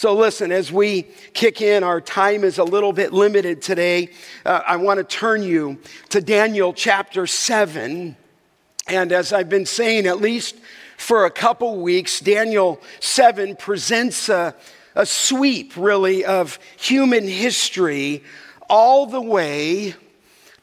So, listen, as we kick in, our time is a little bit limited today. Uh, I want to turn you to Daniel chapter 7. And as I've been saying, at least for a couple weeks, Daniel 7 presents a, a sweep, really, of human history all the way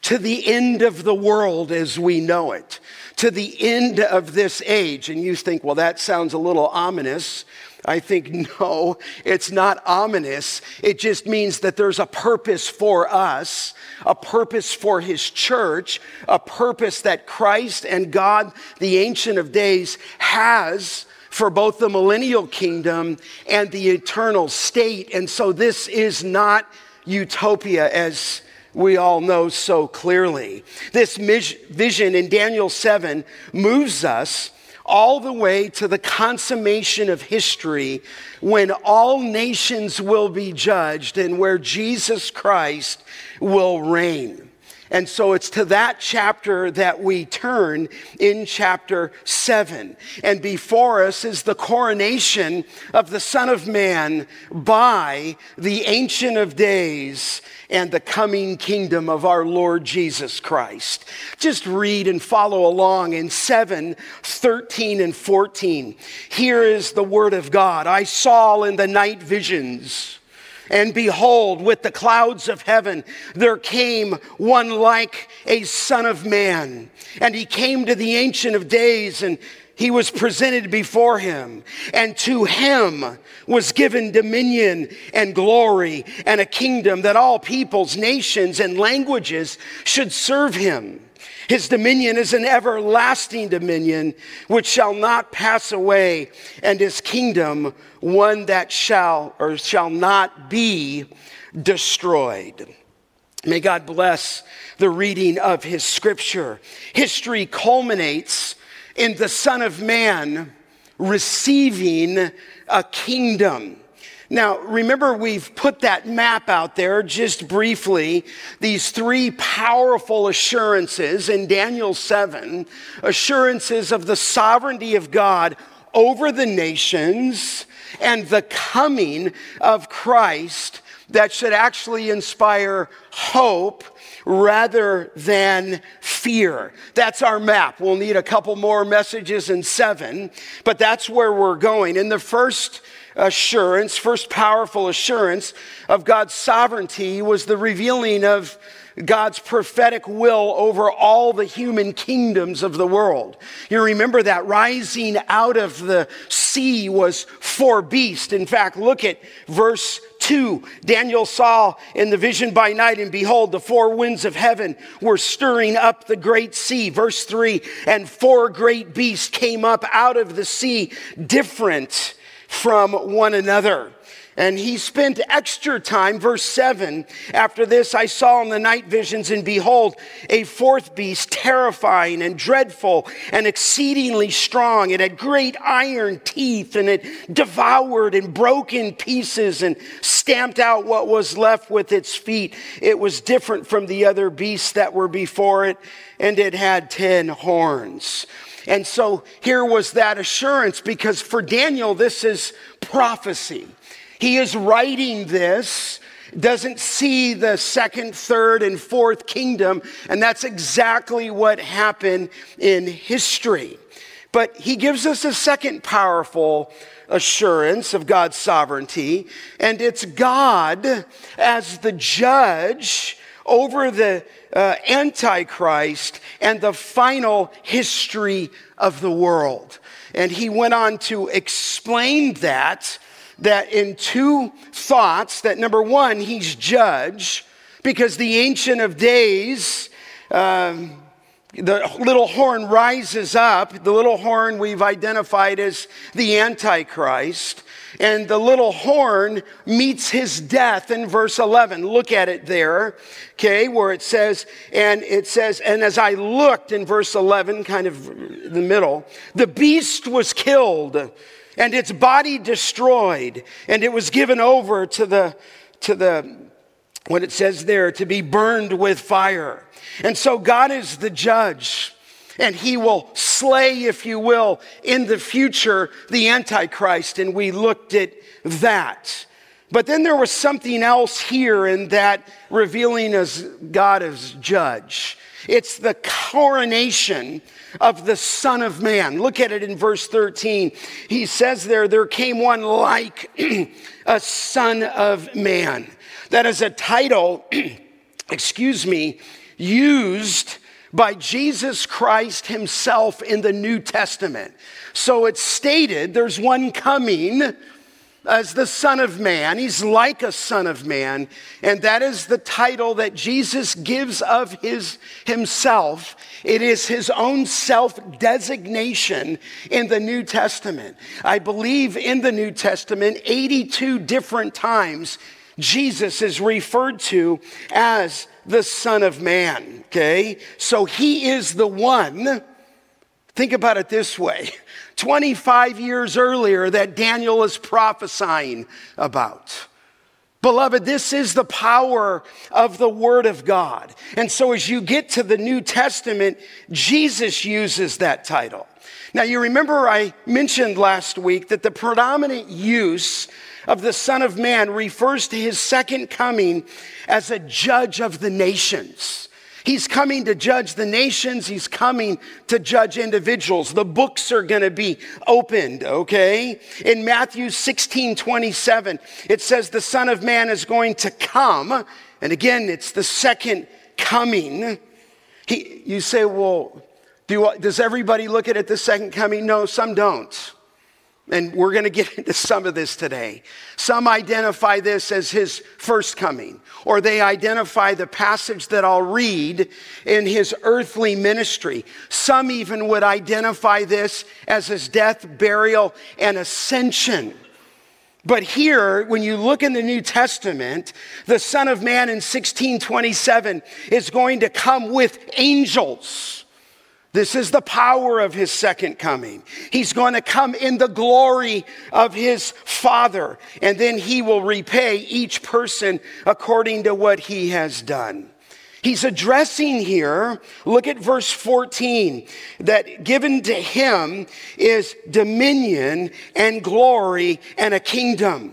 to the end of the world as we know it, to the end of this age. And you think, well, that sounds a little ominous. I think, no, it's not ominous. It just means that there's a purpose for us, a purpose for His church, a purpose that Christ and God, the Ancient of Days, has for both the millennial kingdom and the eternal state. And so this is not utopia as we all know so clearly. This vision in Daniel 7 moves us all the way to the consummation of history when all nations will be judged and where Jesus Christ will reign. And so it's to that chapter that we turn in chapter 7. And before us is the coronation of the Son of Man by the Ancient of Days and the coming kingdom of our Lord Jesus Christ. Just read and follow along in 7, 13, and 14. Here is the word of God. I saw in the night visions and behold, with the clouds of heaven, there came one like a son of man. And he came to the Ancient of Days and he was presented before him. And to him was given dominion and glory and a kingdom that all peoples, nations, and languages should serve him. His dominion is an everlasting dominion which shall not pass away, and his kingdom one that shall or shall not be destroyed. May God bless the reading of his scripture. History culminates in the Son of Man receiving a kingdom. Now, remember, we've put that map out there just briefly. These three powerful assurances in Daniel 7 assurances of the sovereignty of God over the nations and the coming of Christ that should actually inspire hope rather than fear. That's our map. We'll need a couple more messages in seven, but that's where we're going. In the first assurance, first powerful assurance of God's sovereignty was the revealing of God's prophetic will over all the human kingdoms of the world. You remember that rising out of the sea was four beasts. In fact, look at verse 2. Daniel saw in the vision by night, and behold, the four winds of heaven were stirring up the great sea. Verse 3 And four great beasts came up out of the sea, different from one another. And he spent extra time, verse 7. After this, I saw in the night visions, and behold, a fourth beast, terrifying and dreadful and exceedingly strong. It had great iron teeth, and it devoured and broke in pieces and stamped out what was left with its feet. It was different from the other beasts that were before it, and it had ten horns. And so here was that assurance because for Daniel, this is prophecy. He is writing this, doesn't see the second, third, and fourth kingdom, and that's exactly what happened in history. But he gives us a second powerful assurance of God's sovereignty, and it's God as the judge over the uh, Antichrist and the final history of the world. And he went on to explain that that in two thoughts that number one, he's judge because the Ancient of Days, um, the little horn rises up. The little horn we've identified as the Antichrist. And the little horn meets his death in verse 11. Look at it there, okay, where it says, and it says, and as I looked in verse 11, kind of the middle, the beast was killed and its body destroyed, and it was given over to the, to the, what it says there, to be burned with fire. And so God is the judge. And he will slay, if you will, in the future, the Antichrist. And we looked at that. But then there was something else here in that revealing as God as judge. It's the coronation of the Son of Man. Look at it in verse 13. He says there, there came one like a Son of Man. That is a title, excuse me, used by Jesus Christ himself in the New Testament. So it's stated there's one coming as the Son of Man. He's like a Son of Man. And that is the title that Jesus gives of his, himself. It is his own self designation in the New Testament. I believe in the New Testament, 82 different times, Jesus is referred to as the Son of Man. Okay? So he is the one. Think about it this way 25 years earlier that Daniel is prophesying about. Beloved, this is the power of the Word of God. And so as you get to the New Testament, Jesus uses that title. Now, you remember I mentioned last week that the predominant use of the Son of Man refers to his second coming as a judge of the nations. He's coming to judge the nations. He's coming to judge individuals. The books are going to be opened, okay? In Matthew 16 27, it says the Son of Man is going to come. And again, it's the second coming. He, you say, well, do, does everybody look at it the second coming? No, some don't. And we're going to get into some of this today. Some identify this as his first coming, or they identify the passage that I'll read in his earthly ministry. Some even would identify this as his death, burial, and ascension. But here, when you look in the New Testament, the Son of Man in 1627 is going to come with angels. This is the power of his second coming. He's going to come in the glory of his Father, and then he will repay each person according to what he has done. He's addressing here, look at verse 14, that given to him is dominion and glory and a kingdom.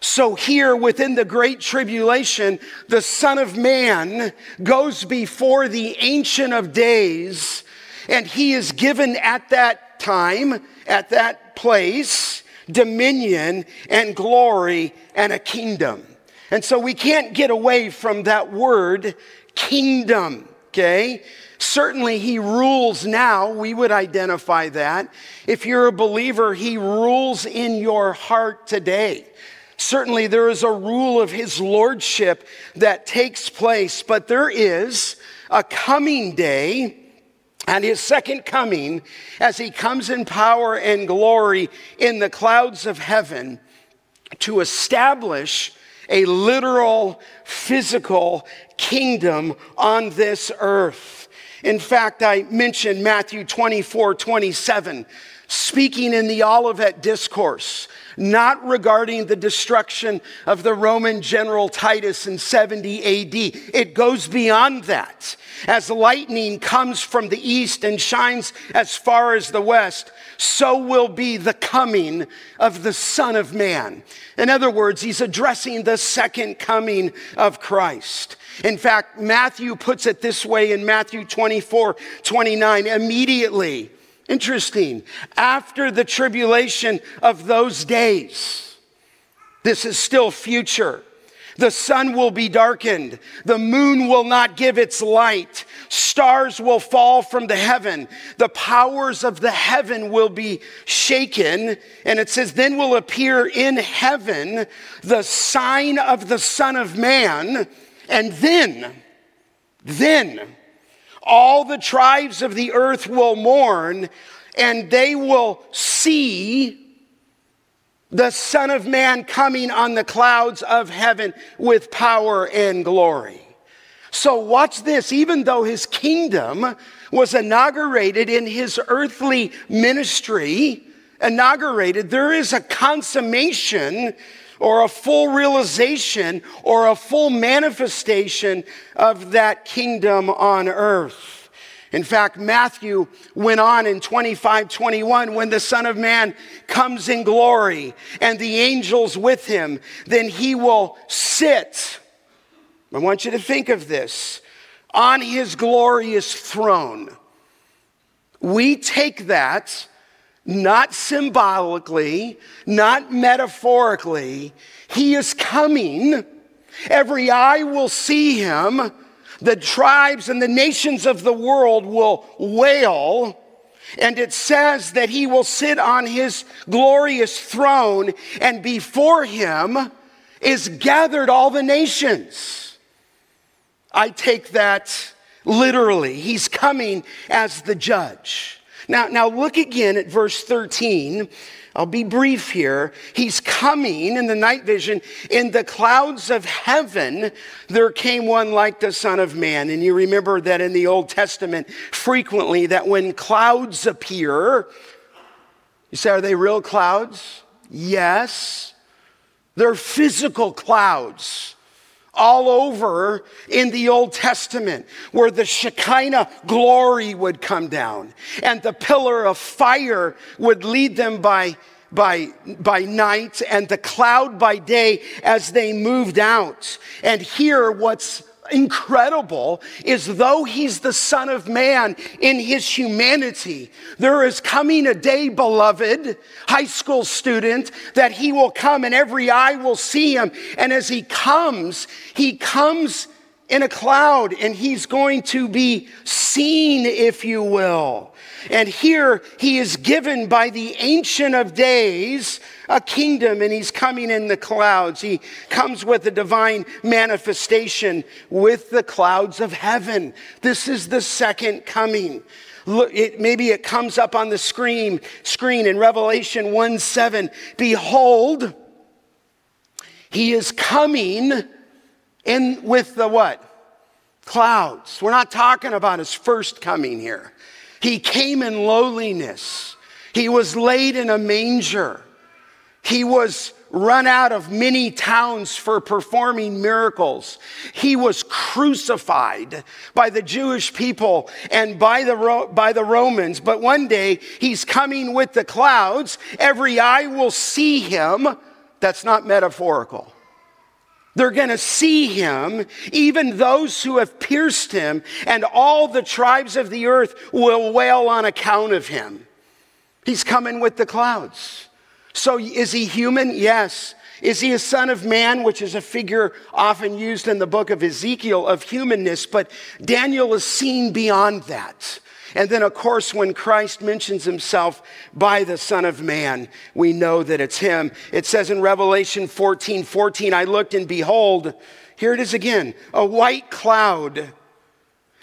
So, here within the great tribulation, the Son of Man goes before the Ancient of Days and he is given at that time, at that place, dominion and glory and a kingdom. And so we can't get away from that word kingdom, okay? Certainly, he rules now. We would identify that. If you're a believer, he rules in your heart today. Certainly, there is a rule of his lordship that takes place, but there is a coming day and his second coming, as he comes in power and glory in the clouds of heaven to establish a literal, physical kingdom on this earth. In fact, I mentioned Matthew 24 27, speaking in the Olivet Discourse not regarding the destruction of the Roman general Titus in 70 AD. It goes beyond that. As lightning comes from the east and shines as far as the west, so will be the coming of the Son of Man. In other words, he's addressing the second coming of Christ. In fact, Matthew puts it this way in Matthew 24 29 immediately Interesting. After the tribulation of those days, this is still future. The sun will be darkened. The moon will not give its light. Stars will fall from the heaven. The powers of the heaven will be shaken. And it says, then will appear in heaven the sign of the Son of Man. And then, then, all the tribes of the earth will mourn, and they will see the Son of Man coming on the clouds of heaven with power and glory. So, watch this. Even though his kingdom was inaugurated in his earthly ministry, inaugurated, there is a consummation or a full realization or a full manifestation of that kingdom on earth. In fact, Matthew went on in 25 21 when the Son of Man comes in glory and the angels with him, then he will sit. I want you to think of this on his glorious throne. We take that not symbolically, not metaphorically. He is coming. Every eye will see him the tribes and the nations of the world will wail. And it says that he will sit on his glorious throne, and before him is gathered all the nations. I take that literally. He's coming as the judge. Now, now look again at verse 13 I'll be brief here. He's coming in the night vision. In the clouds of heaven, there came one like the Son of Man. And you remember that in the Old Testament, frequently, that when clouds appear, you say, are they real clouds? Yes. They're physical clouds all over in the Old Testament where the Shekinah glory would come down and the pillar of fire would lead them by, by, by night and the cloud by day as they moved out. And here, what's incredible is though he's the Son of Man in his humanity, there is coming a day, beloved high school student, that he will come and every eye will see him. And as he comes, he comes in a cloud and he's going to be seen, if you will. And here he is given by the Ancient of Days a kingdom and he's coming in the clouds. He comes with a divine manifestation with the clouds of heaven. This is the second coming. Look, it, maybe it comes up on the screen, screen in Revelation 1 7. Behold, he is coming in with the what? Clouds. We're not talking about his first coming here. He came in lowliness. He was laid in a manger. He was run out of many towns for performing miracles. He was crucified by the Jewish people and by the, by the Romans. But one day he's coming with the clouds. Every eye will see him. That's not metaphorical. They're going to see him, even those who have pierced him, and all the tribes of the earth will wail on account of him. He's coming with the clouds. So is he human? Yes. Is he a son of man, which is a figure often used in the book of Ezekiel of humanness? But Daniel is seen beyond that. And then, of course, when Christ mentions himself by the Son of Man, we know that it's him. It says in Revelation 14 14, I looked and behold, here it is again, a white cloud.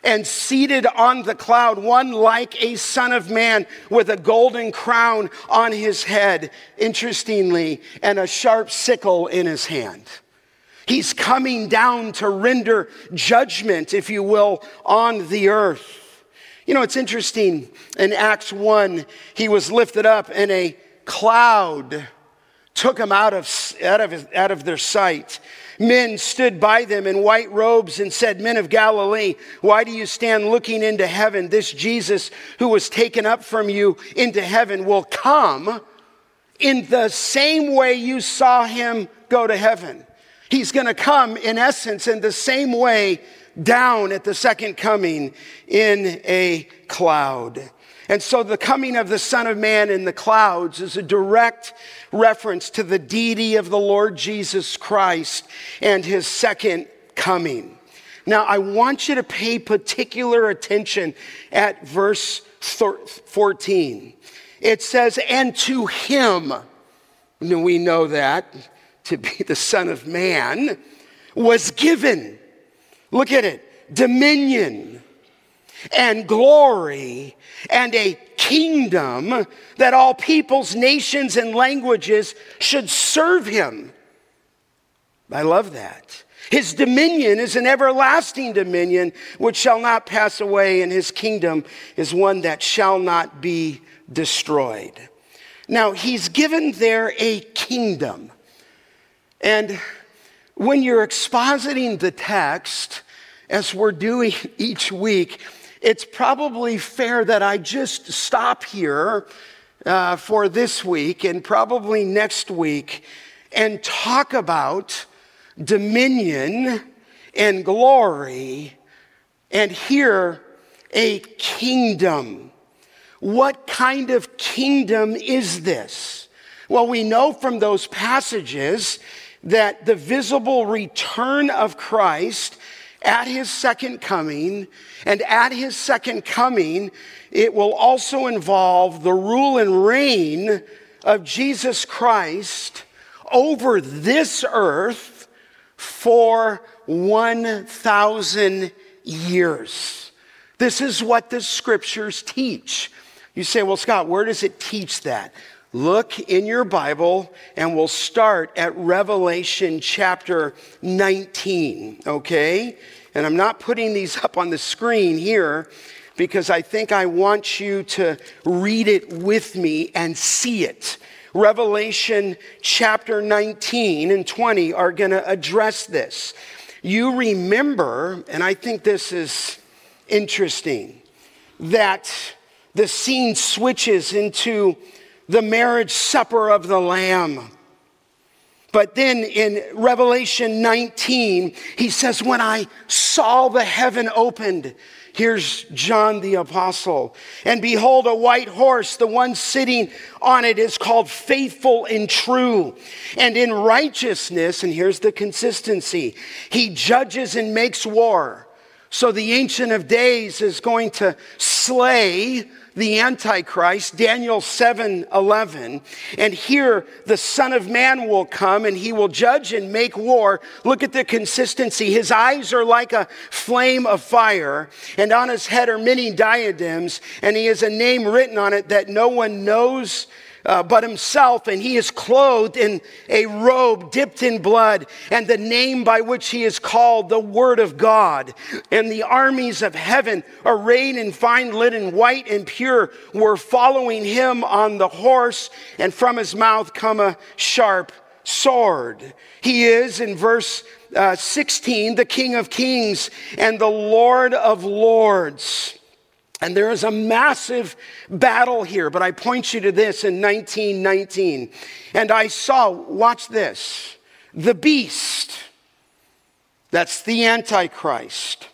And seated on the cloud, one like a son of man with a golden crown on his head, interestingly, and a sharp sickle in his hand. He's coming down to render judgment, if you will, on the earth. You know, it's interesting. In Acts 1, he was lifted up and a cloud took him out of, out of, out of their sight. Men stood by them in white robes and said, Men of Galilee, why do you stand looking into heaven? This Jesus who was taken up from you into heaven will come in the same way you saw him go to heaven. He's going to come, in essence, in the same way down at the second coming in a cloud. And so the coming of the Son of Man in the clouds is a direct reference to the deity of the Lord Jesus Christ and his second coming. Now, I want you to pay particular attention at verse 14. It says, And to him, we know that to be the Son of Man, was given Look at it dominion and glory and a kingdom that all peoples, nations, and languages should serve him. I love that. His dominion is an everlasting dominion which shall not pass away, and his kingdom is one that shall not be destroyed. Now, he's given there a kingdom. And when you're expositing the text, as we're doing each week, it's probably fair that I just stop here uh, for this week and probably next week and talk about dominion and glory and here a kingdom. What kind of kingdom is this? Well, we know from those passages that the visible return of Christ at his second coming, and at his second coming, it will also involve the rule and reign of Jesus Christ over this earth for 1,000 years. This is what the scriptures teach. You say, well, Scott, where does it teach that? Look in your Bible and we'll start at Revelation chapter 19, okay? And I'm not putting these up on the screen here because I think I want you to read it with me and see it. Revelation chapter 19 and 20 are going to address this. You remember, and I think this is interesting, that the scene switches into the marriage supper of the Lamb. But then in Revelation 19, he says, When I saw the heaven opened, here's John the Apostle, and behold, a white horse, the one sitting on it is called faithful and true, and in righteousness, and here's the consistency, he judges and makes war. So the Ancient of Days is going to slay the Antichrist, Daniel 7 11. And here the Son of Man will come and he will judge and make war. Look at the consistency. His eyes are like a flame of fire, and on his head are many diadems, and he has a name written on it that no one knows uh, but himself, and he is clothed in a robe dipped in blood, and the name by which he is called the Word of God. And the armies of heaven, arrayed in fine linen, white and pure, were following him on the horse, and from his mouth come a sharp sword. He is, in verse uh, 16, the King of kings and the Lord of lords. And there is a massive battle here, but I point you to this in 1919. And I saw, watch this, the beast. That's the Antichrist.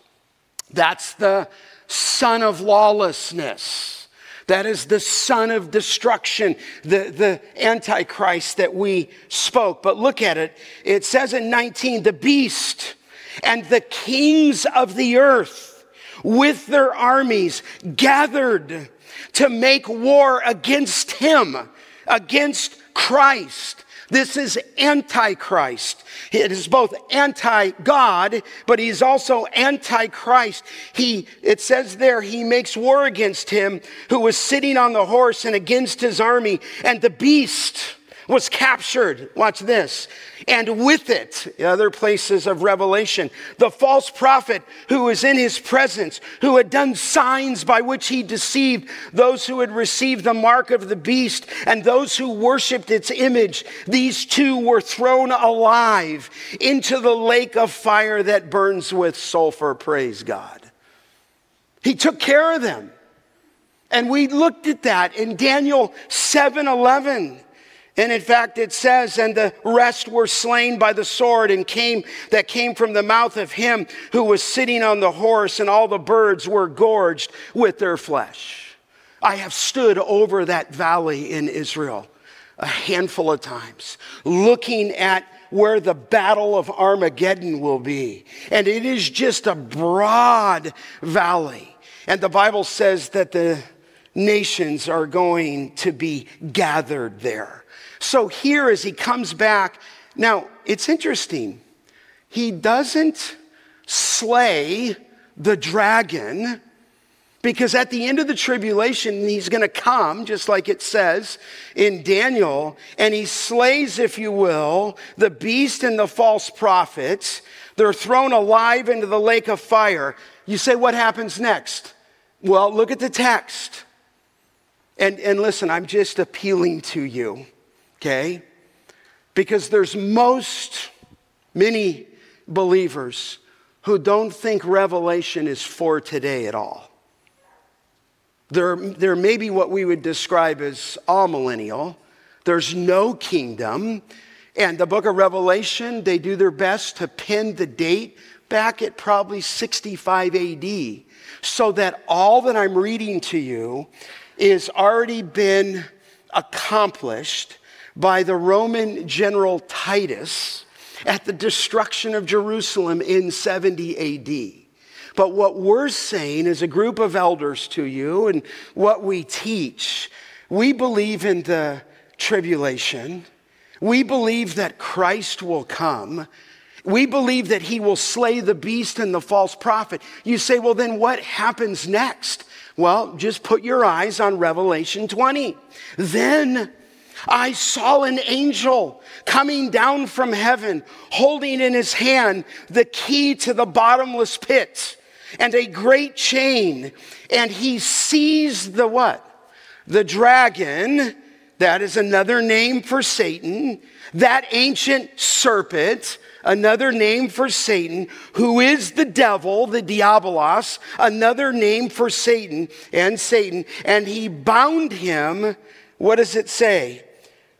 That's the son of lawlessness. That is the son of destruction, the, the Antichrist that we spoke. But look at it. It says in 19, the beast and the kings of the earth with their armies gathered to make war against him, against Christ. This is Antichrist. It is both anti God, but he's also anti-Christ. He, it says there, he makes war against him who was sitting on the horse and against his army. And the beast was captured. Watch this and with it, other places of Revelation, the false prophet who was in his presence, who had done signs by which he deceived those who had received the mark of the beast and those who worshiped its image. These two were thrown alive into the lake of fire that burns with sulfur. Praise God. He took care of them. And we looked at that in Daniel 7 11. And in fact, it says, and the rest were slain by the sword and came that came from the mouth of him who was sitting on the horse, and all the birds were gorged with their flesh. I have stood over that valley in Israel a handful of times, looking at where the battle of Armageddon will be. And it is just a broad valley. And the Bible says that the nations are going to be gathered there. So here, as he comes back, now it's interesting. He doesn't slay the dragon because at the end of the tribulation, he's going to come, just like it says in Daniel, and he slays, if you will, the beast and the false prophets. They're thrown alive into the lake of fire. You say, what happens next? Well, look at the text. And, and listen, I'm just appealing to you okay? Because there's most, many believers who don't think Revelation is for today at all. They're, they're maybe what we would describe as amillennial. There's no kingdom. And the book of Revelation, they do their best to pin the date back at probably 65 AD so that all that I'm reading to you is already been accomplished by the Roman general Titus at the destruction of Jerusalem in 70 AD. But what we're saying as a group of elders to you and what we teach, we believe in the tribulation. We believe that Christ will come. We believe that he will slay the beast and the false prophet. You say, well, then what happens next? Well, just put your eyes on Revelation 20. Then I saw an angel coming down from heaven, holding in his hand the key to the bottomless pit and a great chain. And he seized the what? The dragon, that is another name for Satan, that ancient serpent, another name for Satan, who is the devil, the diabolos, another name for Satan and Satan. And he bound him, what does it say?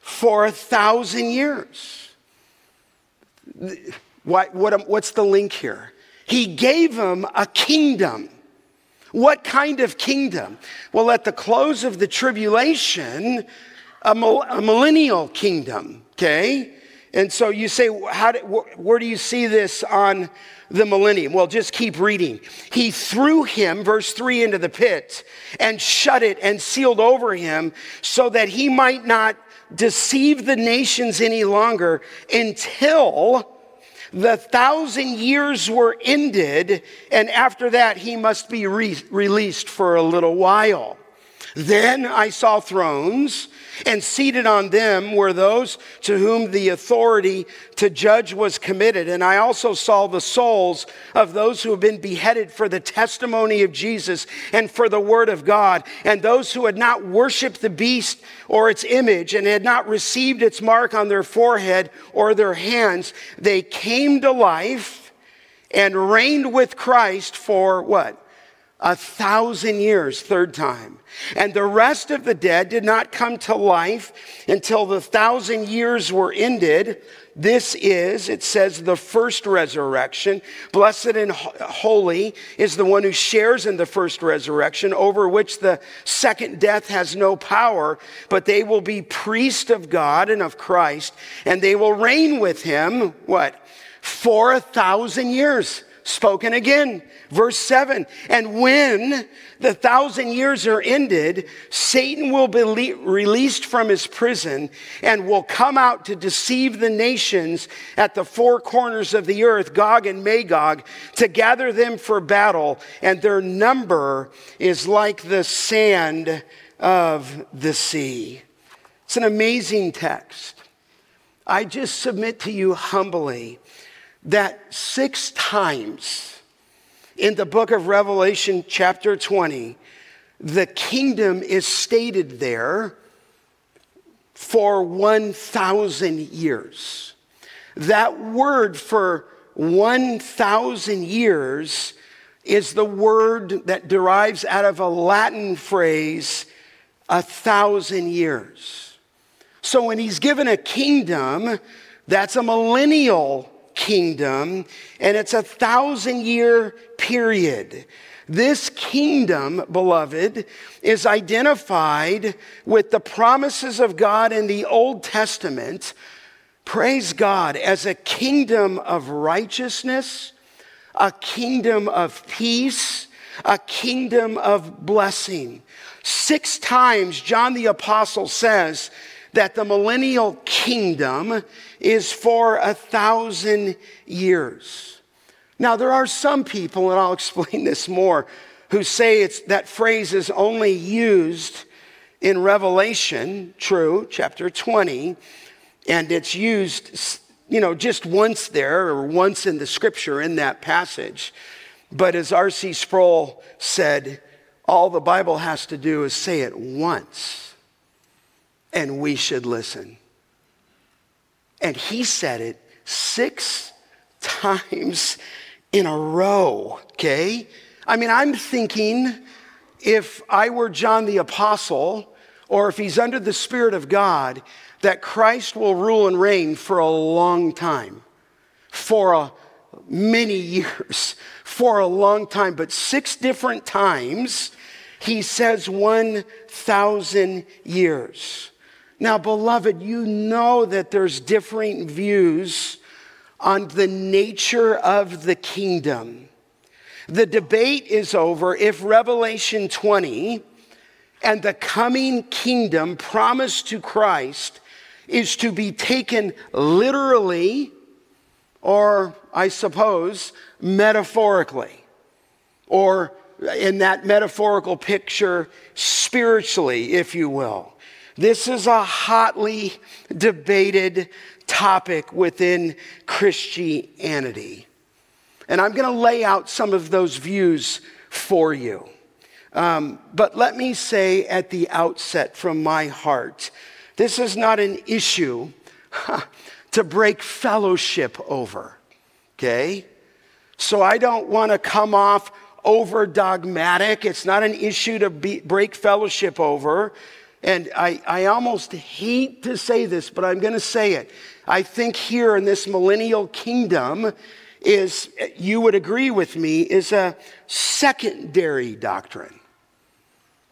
For a thousand years. What, what, what's the link here? He gave him a kingdom. What kind of kingdom? Well, at the close of the tribulation, a, millennial kingdom, okay? And so you say, how did, where do you see this on the millennium? Well, just keep reading. He threw him, verse 3, into the pit and shut it and sealed over him so that he might not deceive the nations any longer until the thousand years were ended, and after that, he must be re- released for a little while. Then I saw thrones, and seated on them were those to whom the authority to judge was committed. And I also saw the souls of those who have been beheaded for the testimony of Jesus and for the word of God, and those who had not worshiped the beast or its image and had not received its mark on their forehead or their hands. They came to life and reigned with Christ for what? a thousand years, third time. And the rest of the dead did not come to life until the thousand years were ended. This is, it says, the first resurrection. Blessed and holy is the one who shares in the first resurrection, over which the second death has no power, but they will be priests of God and of Christ, and they will reign with him, what? For a thousand years spoken again. Verse 7 And when the thousand years are ended, Satan will be released from his prison and will come out to deceive the nations at the four corners of the earth, Gog and Magog, to gather them for battle. And their number is like the sand of the sea. It's an amazing text. I just submit to you humbly that six times in the book of Revelation, chapter 20, the kingdom is stated there for 1,000 years. That word for 1,000 years is the word that derives out of a Latin phrase, a thousand years. So when he's given a kingdom, that's a millennial kingdom, and it's a thousand year period. This kingdom, beloved, is identified with the promises of God in the Old Testament. Praise God, as a kingdom of righteousness, a kingdom of peace, a kingdom of blessing. Six times, John the Apostle says that the millennial kingdom is for a thousand years. Now, there are some people, and I'll explain this more, who say it's, that phrase is only used in Revelation, true, chapter 20, and it's used, you know, just once there or once in the scripture in that passage. But as R.C. Sproul said, all the Bible has to do is say it once and we should listen. And he said it six times in a row, okay? I mean, I'm thinking if I were John the Apostle, or if he's under the Spirit of God, that Christ will rule and reign for a long time, for a, many years, for a long time. But six different times, he says 1,000 years. Now, beloved, you know that there's differing views on the nature of the kingdom. The debate is over if Revelation 20 and the coming kingdom promised to Christ is to be taken literally or, I suppose, metaphorically, or in that metaphorical picture, spiritually, if you will. This is a hotly debated topic within Christianity. And I'm going to lay out some of those views for you. Um, but let me say at the outset from my heart this is not an issue to break fellowship over, okay? So I don't want to come off over dogmatic. It's not an issue to be, break fellowship over. And I, I almost hate to say this, but I'm going to say it. I think here in this millennial kingdom is, you would agree with me, is a secondary doctrine.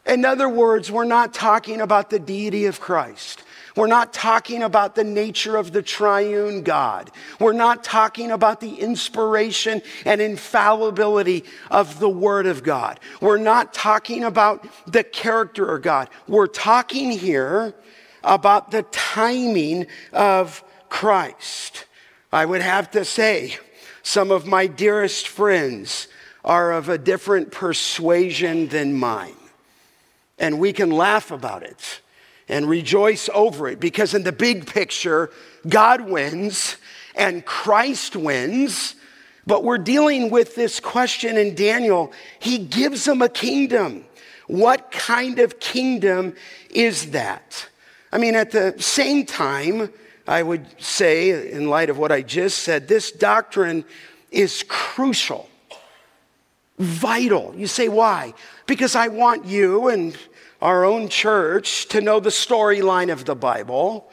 In other words, we're not talking about the deity of Christ. We're not talking about the nature of the triune God. We're not talking about the inspiration and infallibility of the Word of God. We're not talking about the character of God. We're talking here about the timing of Christ. I would have to say, some of my dearest friends are of a different persuasion than mine. And we can laugh about it and rejoice over it because, in the big picture, God wins and Christ wins. But we're dealing with this question in Daniel. He gives them a kingdom. What kind of kingdom is that? I mean, at the same time, I would say, in light of what I just said, this doctrine is crucial, vital. You say, why? Because I want you and our own church to know the storyline of the Bible.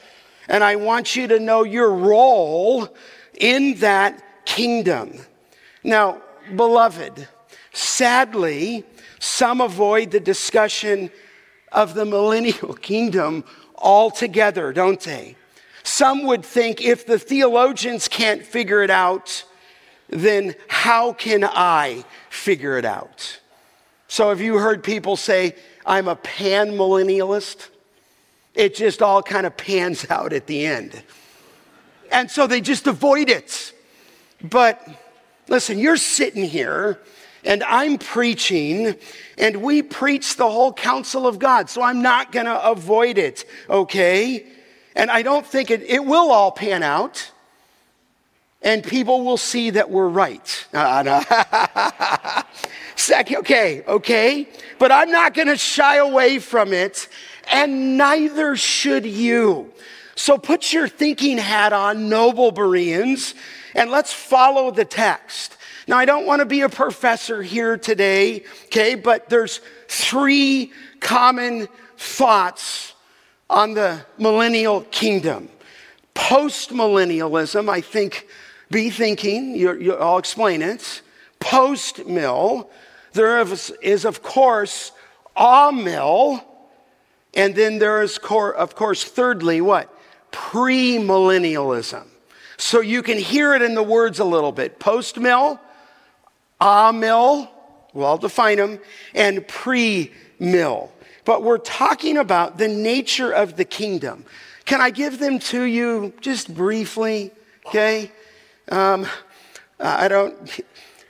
And I want you to know your role in that kingdom. Now, beloved, sadly, some avoid the discussion of the millennial kingdom altogether, don't they? Some would think if the theologians can't figure it out, then how can I figure it out? So, have you heard people say, I'm a pan millennialist. It just all kind of pans out at the end. And so they just avoid it. But listen, you're sitting here and I'm preaching, and we preach the whole counsel of God. So I'm not going to avoid it, okay? And I don't think it, it will all pan out, and people will see that we're right. Second, okay, okay, but I'm not to shy away from it, and neither should you. So put your thinking hat on, noble Bereans, and let's follow the text. Now, I don't want to be a professor here today, okay, but there's three common thoughts on the millennial kingdom. Post millennialism, I think, be thinking, you, you, I'll explain it. Post mill, there is, of course, amill. And then there is, of course, thirdly, what? Premillennialism. So you can hear it in the words a little bit. Post mill, amill, well, I'll define them, and pre mill. But we're talking about the nature of the kingdom. Can I give them to you just briefly? Okay? Um, I don't,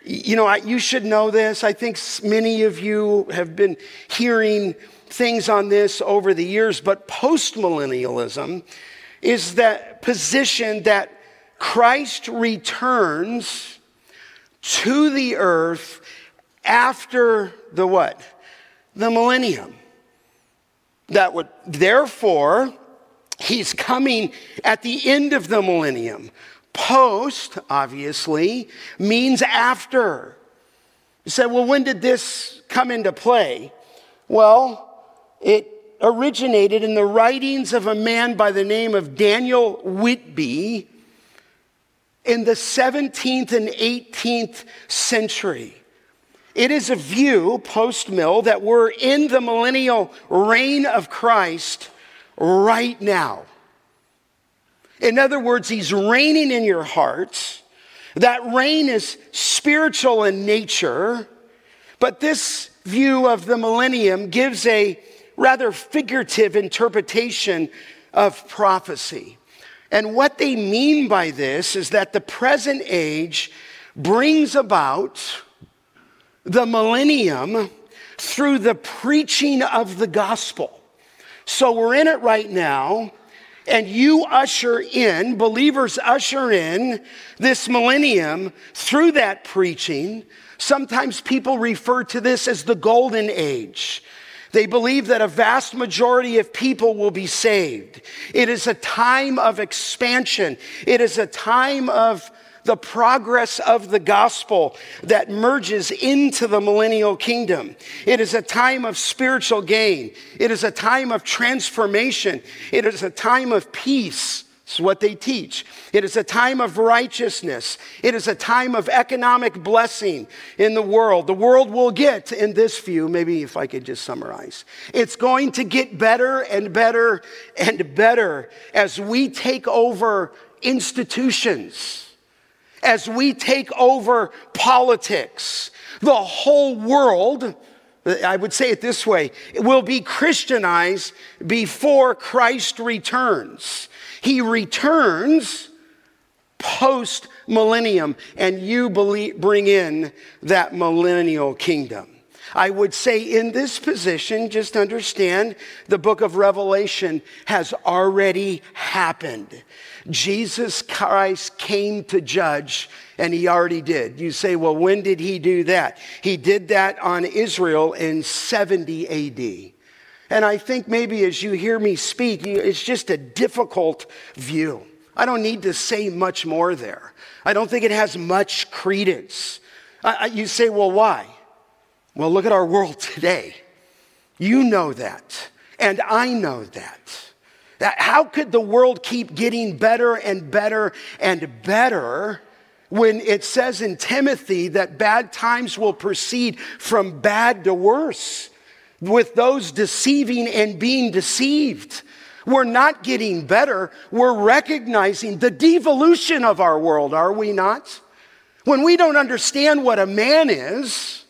you know, I, you should know this. I think many of you have been hearing things on this over the years, but postmillennialism is that position that Christ returns to the earth after the what? The millennium. That would, therefore, he's coming at the end of the millennium Post, obviously, means after. You said, well, when did this come into play? Well, it originated in the writings of a man by the name of Daniel Whitby in the 17th and 18th century. It is a view, post mill, that we're in the millennial reign of Christ right now. In other words, He's reigning in your hearts. That reign is spiritual in nature, but this view of the millennium gives a rather figurative interpretation of prophecy. And what they mean by this is that the present age brings about the millennium through the preaching of the gospel. So we're in it right now, and you usher in, believers usher in this millennium through that preaching. Sometimes people refer to this as the golden age. They believe that a vast majority of people will be saved. It is a time of expansion. It is a time of the progress of the gospel that merges into the millennial kingdom. It is a time of spiritual gain. It is a time of transformation. It is a time of peace. It's what they teach. It is a time of righteousness. It is a time of economic blessing in the world. The world will get, in this view, maybe if I could just summarize, it's going to get better and better and better as we take over institutions as we take over politics. The whole world, I would say it this way, will be Christianized before Christ returns. He returns post millennium, and you bring in that millennial kingdom. I would say in this position, just understand the book of Revelation has already happened. Jesus Christ came to judge, and he already did. You say, well, when did he do that? He did that on Israel in 70 AD. And I think maybe as you hear me speak, it's just a difficult view. I don't need to say much more there. I don't think it has much credence. I, you say, well, why? Well, look at our world today. You know that, and I know that. That how could the world keep getting better and better and better when it says in Timothy that bad times will proceed from bad to worse with those deceiving and being deceived? We're not getting better. We're recognizing the devolution of our world, are we not? When we don't understand what a man is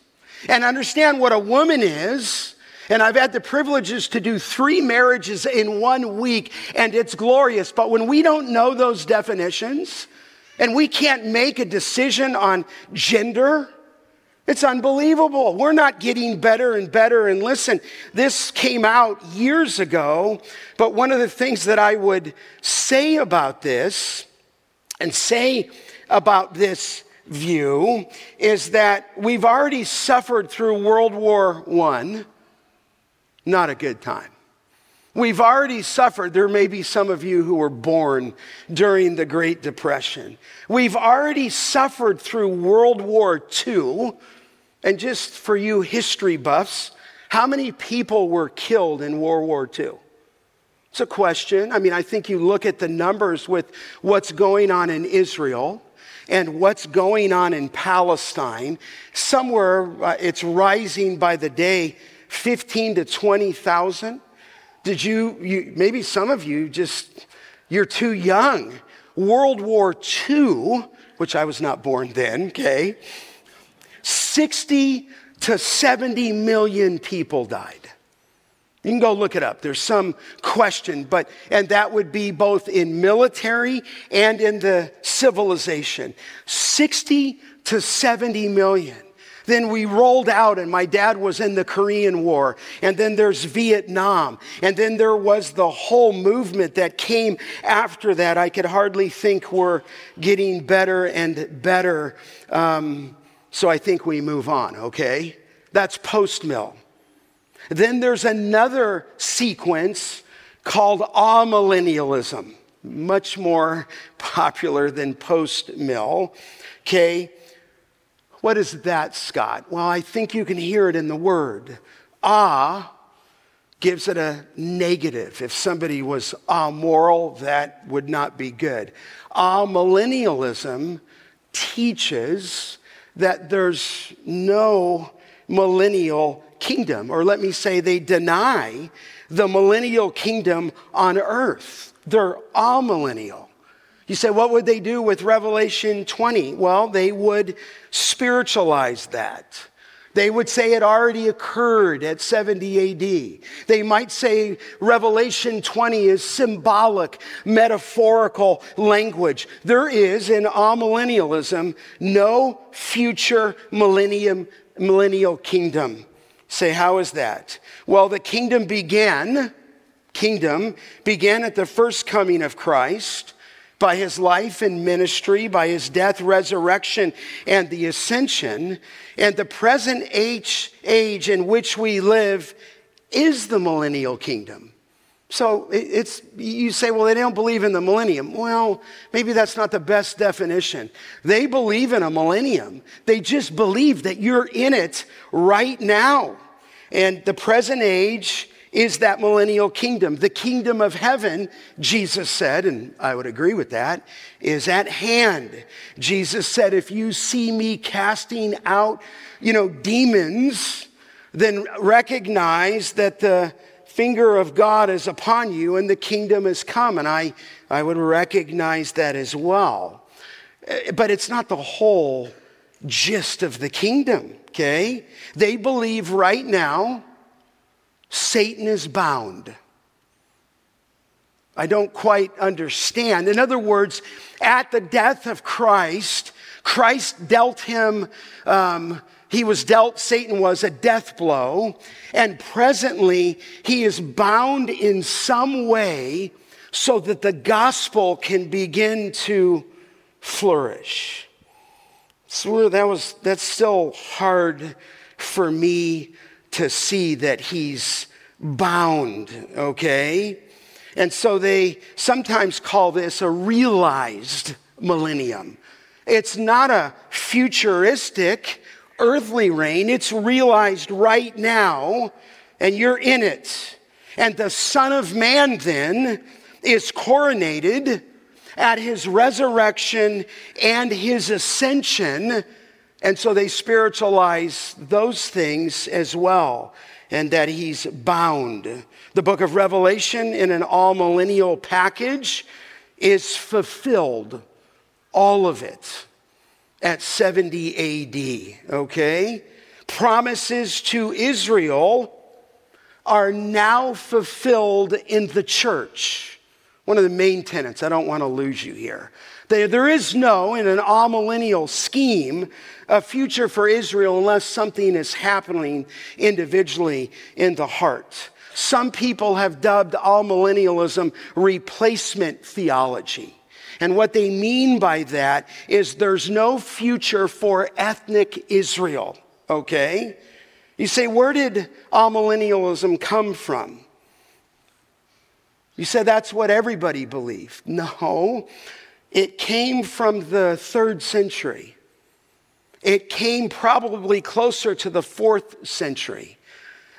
and understand what a woman is, and I've had the privileges to do three marriages in one week, and it's glorious. But when we don't know those definitions, and we can't make a decision on gender, it's unbelievable. We're not getting better and better. And listen, this came out years ago, but one of the things that I would say about this and say about this view is that we've already suffered through World War I not a good time. We've already suffered. There may be some of you who were born during the Great Depression. We've already suffered through World War II. And just for you history buffs, how many people were killed in World War II? It's a question. I mean, I think you look at the numbers with what's going on in Israel and what's going on in Palestine. Somewhere uh, it's rising by the day 15 to 20,000? Did you, you, maybe some of you just, you're too young. World War II, which I was not born then, okay? 60 to 70 million people died. You can go look it up. There's some question, but, and that would be both in military and in the civilization. 60 to 70 million. Then we rolled out, and my dad was in the Korean War. And then there's Vietnam. And then there was the whole movement that came after that. I could hardly think we're getting better and better. Um, so I think we move on, okay? That's post mill. Then there's another sequence called amillennialism, much more popular than post mill, okay? What is that, Scott? Well, I think you can hear it in the word Ah gives it a negative. If somebody was amoral, that would not be good. Amillennialism teaches that there's no millennial kingdom, or let me say, they deny the millennial kingdom on earth. They're amillennial. You say, what would they do with Revelation 20? Well, they would spiritualize that. They would say it already occurred at 70 AD. They might say Revelation 20 is symbolic, metaphorical language. There is in amillennialism no future millennium, millennial kingdom. Say, how is that? Well, the kingdom began, kingdom began at the first coming of Christ by his life and ministry, by his death, resurrection, and the ascension. And the present age, age in which we live is the millennial kingdom. So it's, you say, well, they don't believe in the millennium. Well, maybe that's not the best definition. They believe in a millennium. They just believe that you're in it right now. And the present age is that millennial kingdom. The kingdom of heaven, Jesus said, and I would agree with that, is at hand. Jesus said, if you see me casting out, you know, demons, then recognize that the finger of God is upon you and the kingdom has come. And I, I would recognize that as well. Eh, but it's not the whole gist of the kingdom, okay? They believe right now Satan is bound. I don't quite understand. In other words, at the death of Christ, Christ dealt him, um, he was dealt, Satan was a death blow, and presently he is bound in some way so that the gospel can begin to flourish. So that was, that's still hard for me to see that he's bound, okay? And so they sometimes call this a realized millennium. It's not a futuristic earthly reign, it's realized right now, and you're in it. And the Son of Man then is coronated at his resurrection and his ascension and so they spiritualize those things as well, and that he's bound. The book of Revelation, in an amillennial package, is fulfilled, all of it, at 70 AD, okay? Promises to Israel are now fulfilled in the church. One of the main tenets, I don't want to lose you here. There is no, in an amillennial scheme, a future for Israel unless something is happening individually in the heart. Some people have dubbed amillennialism replacement theology. And what they mean by that is there's no future for ethnic Israel, okay? You say, where did amillennialism come from? You said that's what everybody believed. No, it came from the third century. It came probably closer to the fourth century.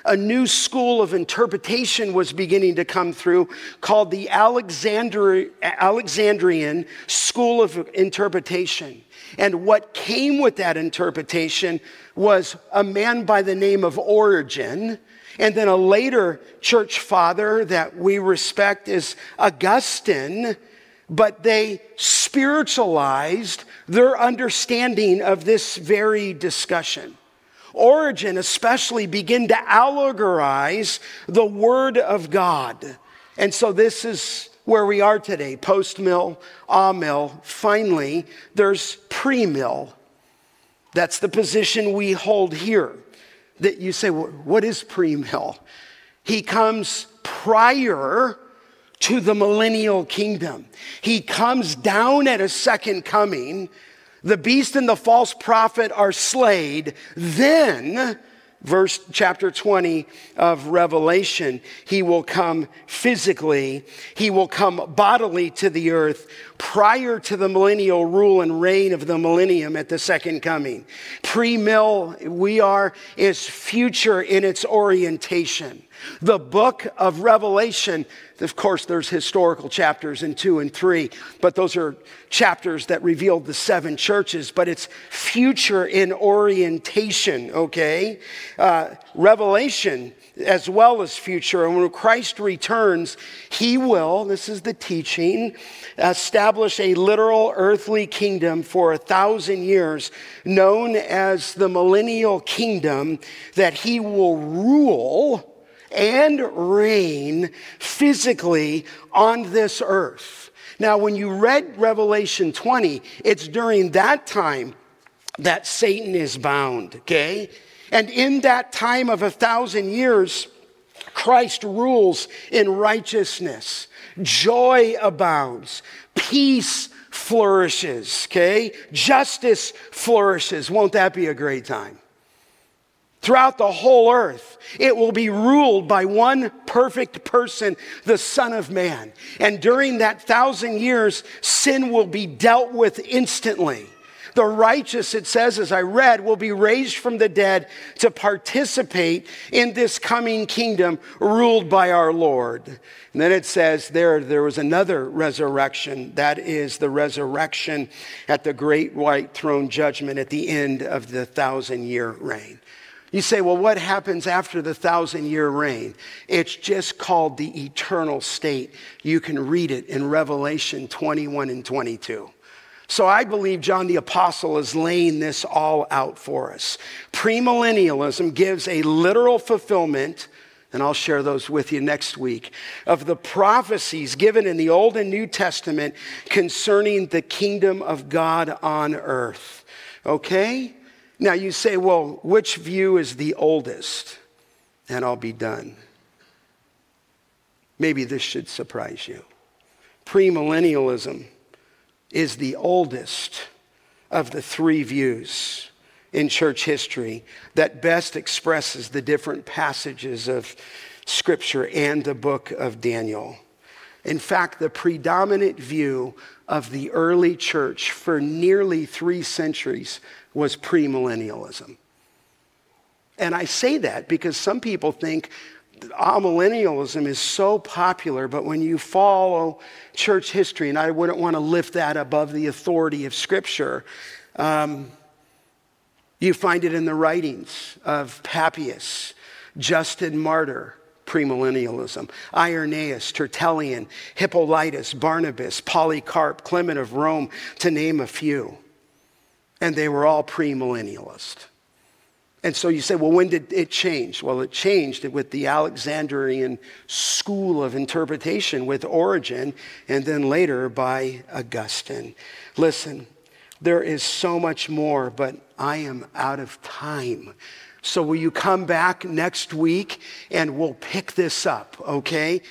A new school of interpretation was beginning to come through called the Alexandri- Alexandrian School of Interpretation. And what came with that interpretation was a man by the name of Origen, and then a later church father that we respect is Augustine but they spiritualized their understanding of this very discussion. Origen especially began to allegorize the Word of God. And so this is where we are today post mill, amill. Finally, there's pre mill. That's the position we hold here. That you say, what is pre mill? He comes prior to the millennial kingdom. He comes down at a second coming. The beast and the false prophet are slayed. Then verse chapter 20 of Revelation. He will come physically, he will come bodily to the earth prior to the millennial rule and reign of the millennium at the second coming. Pre mill, we are, is future in its orientation. The book of Revelation, of course, there's historical chapters in two and three, but those are chapters that reveal the seven churches, but it's future in orientation, okay? Uh, Revelation as well as future. And when Christ returns, he will, this is the teaching, establish a literal earthly kingdom for a thousand years, known as the millennial kingdom, that he will rule and reign physically on this earth. Now, when you read Revelation 20, it's during that time that Satan is bound, okay? And in that time of a thousand years, Christ rules in righteousness, joy abounds, peace flourishes, okay? Justice flourishes. Won't that be a great time? Throughout the whole earth, it will be ruled by one perfect person, the Son of Man. And during that thousand years, sin will be dealt with instantly. The righteous, it says, as I read, will be raised from the dead to participate in this coming kingdom ruled by our Lord. And then it says there, there was another resurrection. That is the resurrection at the great white throne judgment at the end of the thousand year reign. You say, well, what happens after the thousand year reign? It's just called the eternal state. You can read it in Revelation 21 and 22. So I believe John the Apostle is laying this all out for us. Premillennialism gives a literal fulfillment, and I'll share those with you next week, of the prophecies given in the Old and New Testament concerning the kingdom of God on earth. Okay? Now you say, well, which view is the oldest? And I'll be done. Maybe this should surprise you. Premillennialism is the oldest of the three views in church history that best expresses the different passages of Scripture and the book of Daniel. In fact, the predominant view of the early church for nearly three centuries was premillennialism. And I say that because some people think amillennialism is so popular, but when you follow church history, and I wouldn't want to lift that above the authority of Scripture, um, you find it in the writings of Papias, Justin Martyr, premillennialism, Irenaeus, Tertullian, Hippolytus, Barnabas, Polycarp, Clement of Rome, to name a few. And they were all premillennialist. And so you say, well, when did it change? Well, it changed with the Alexandrian school of interpretation with Origen, and then later by Augustine. Listen, there is so much more, but I am out of time. So will you come back next week and we'll pick this up, okay?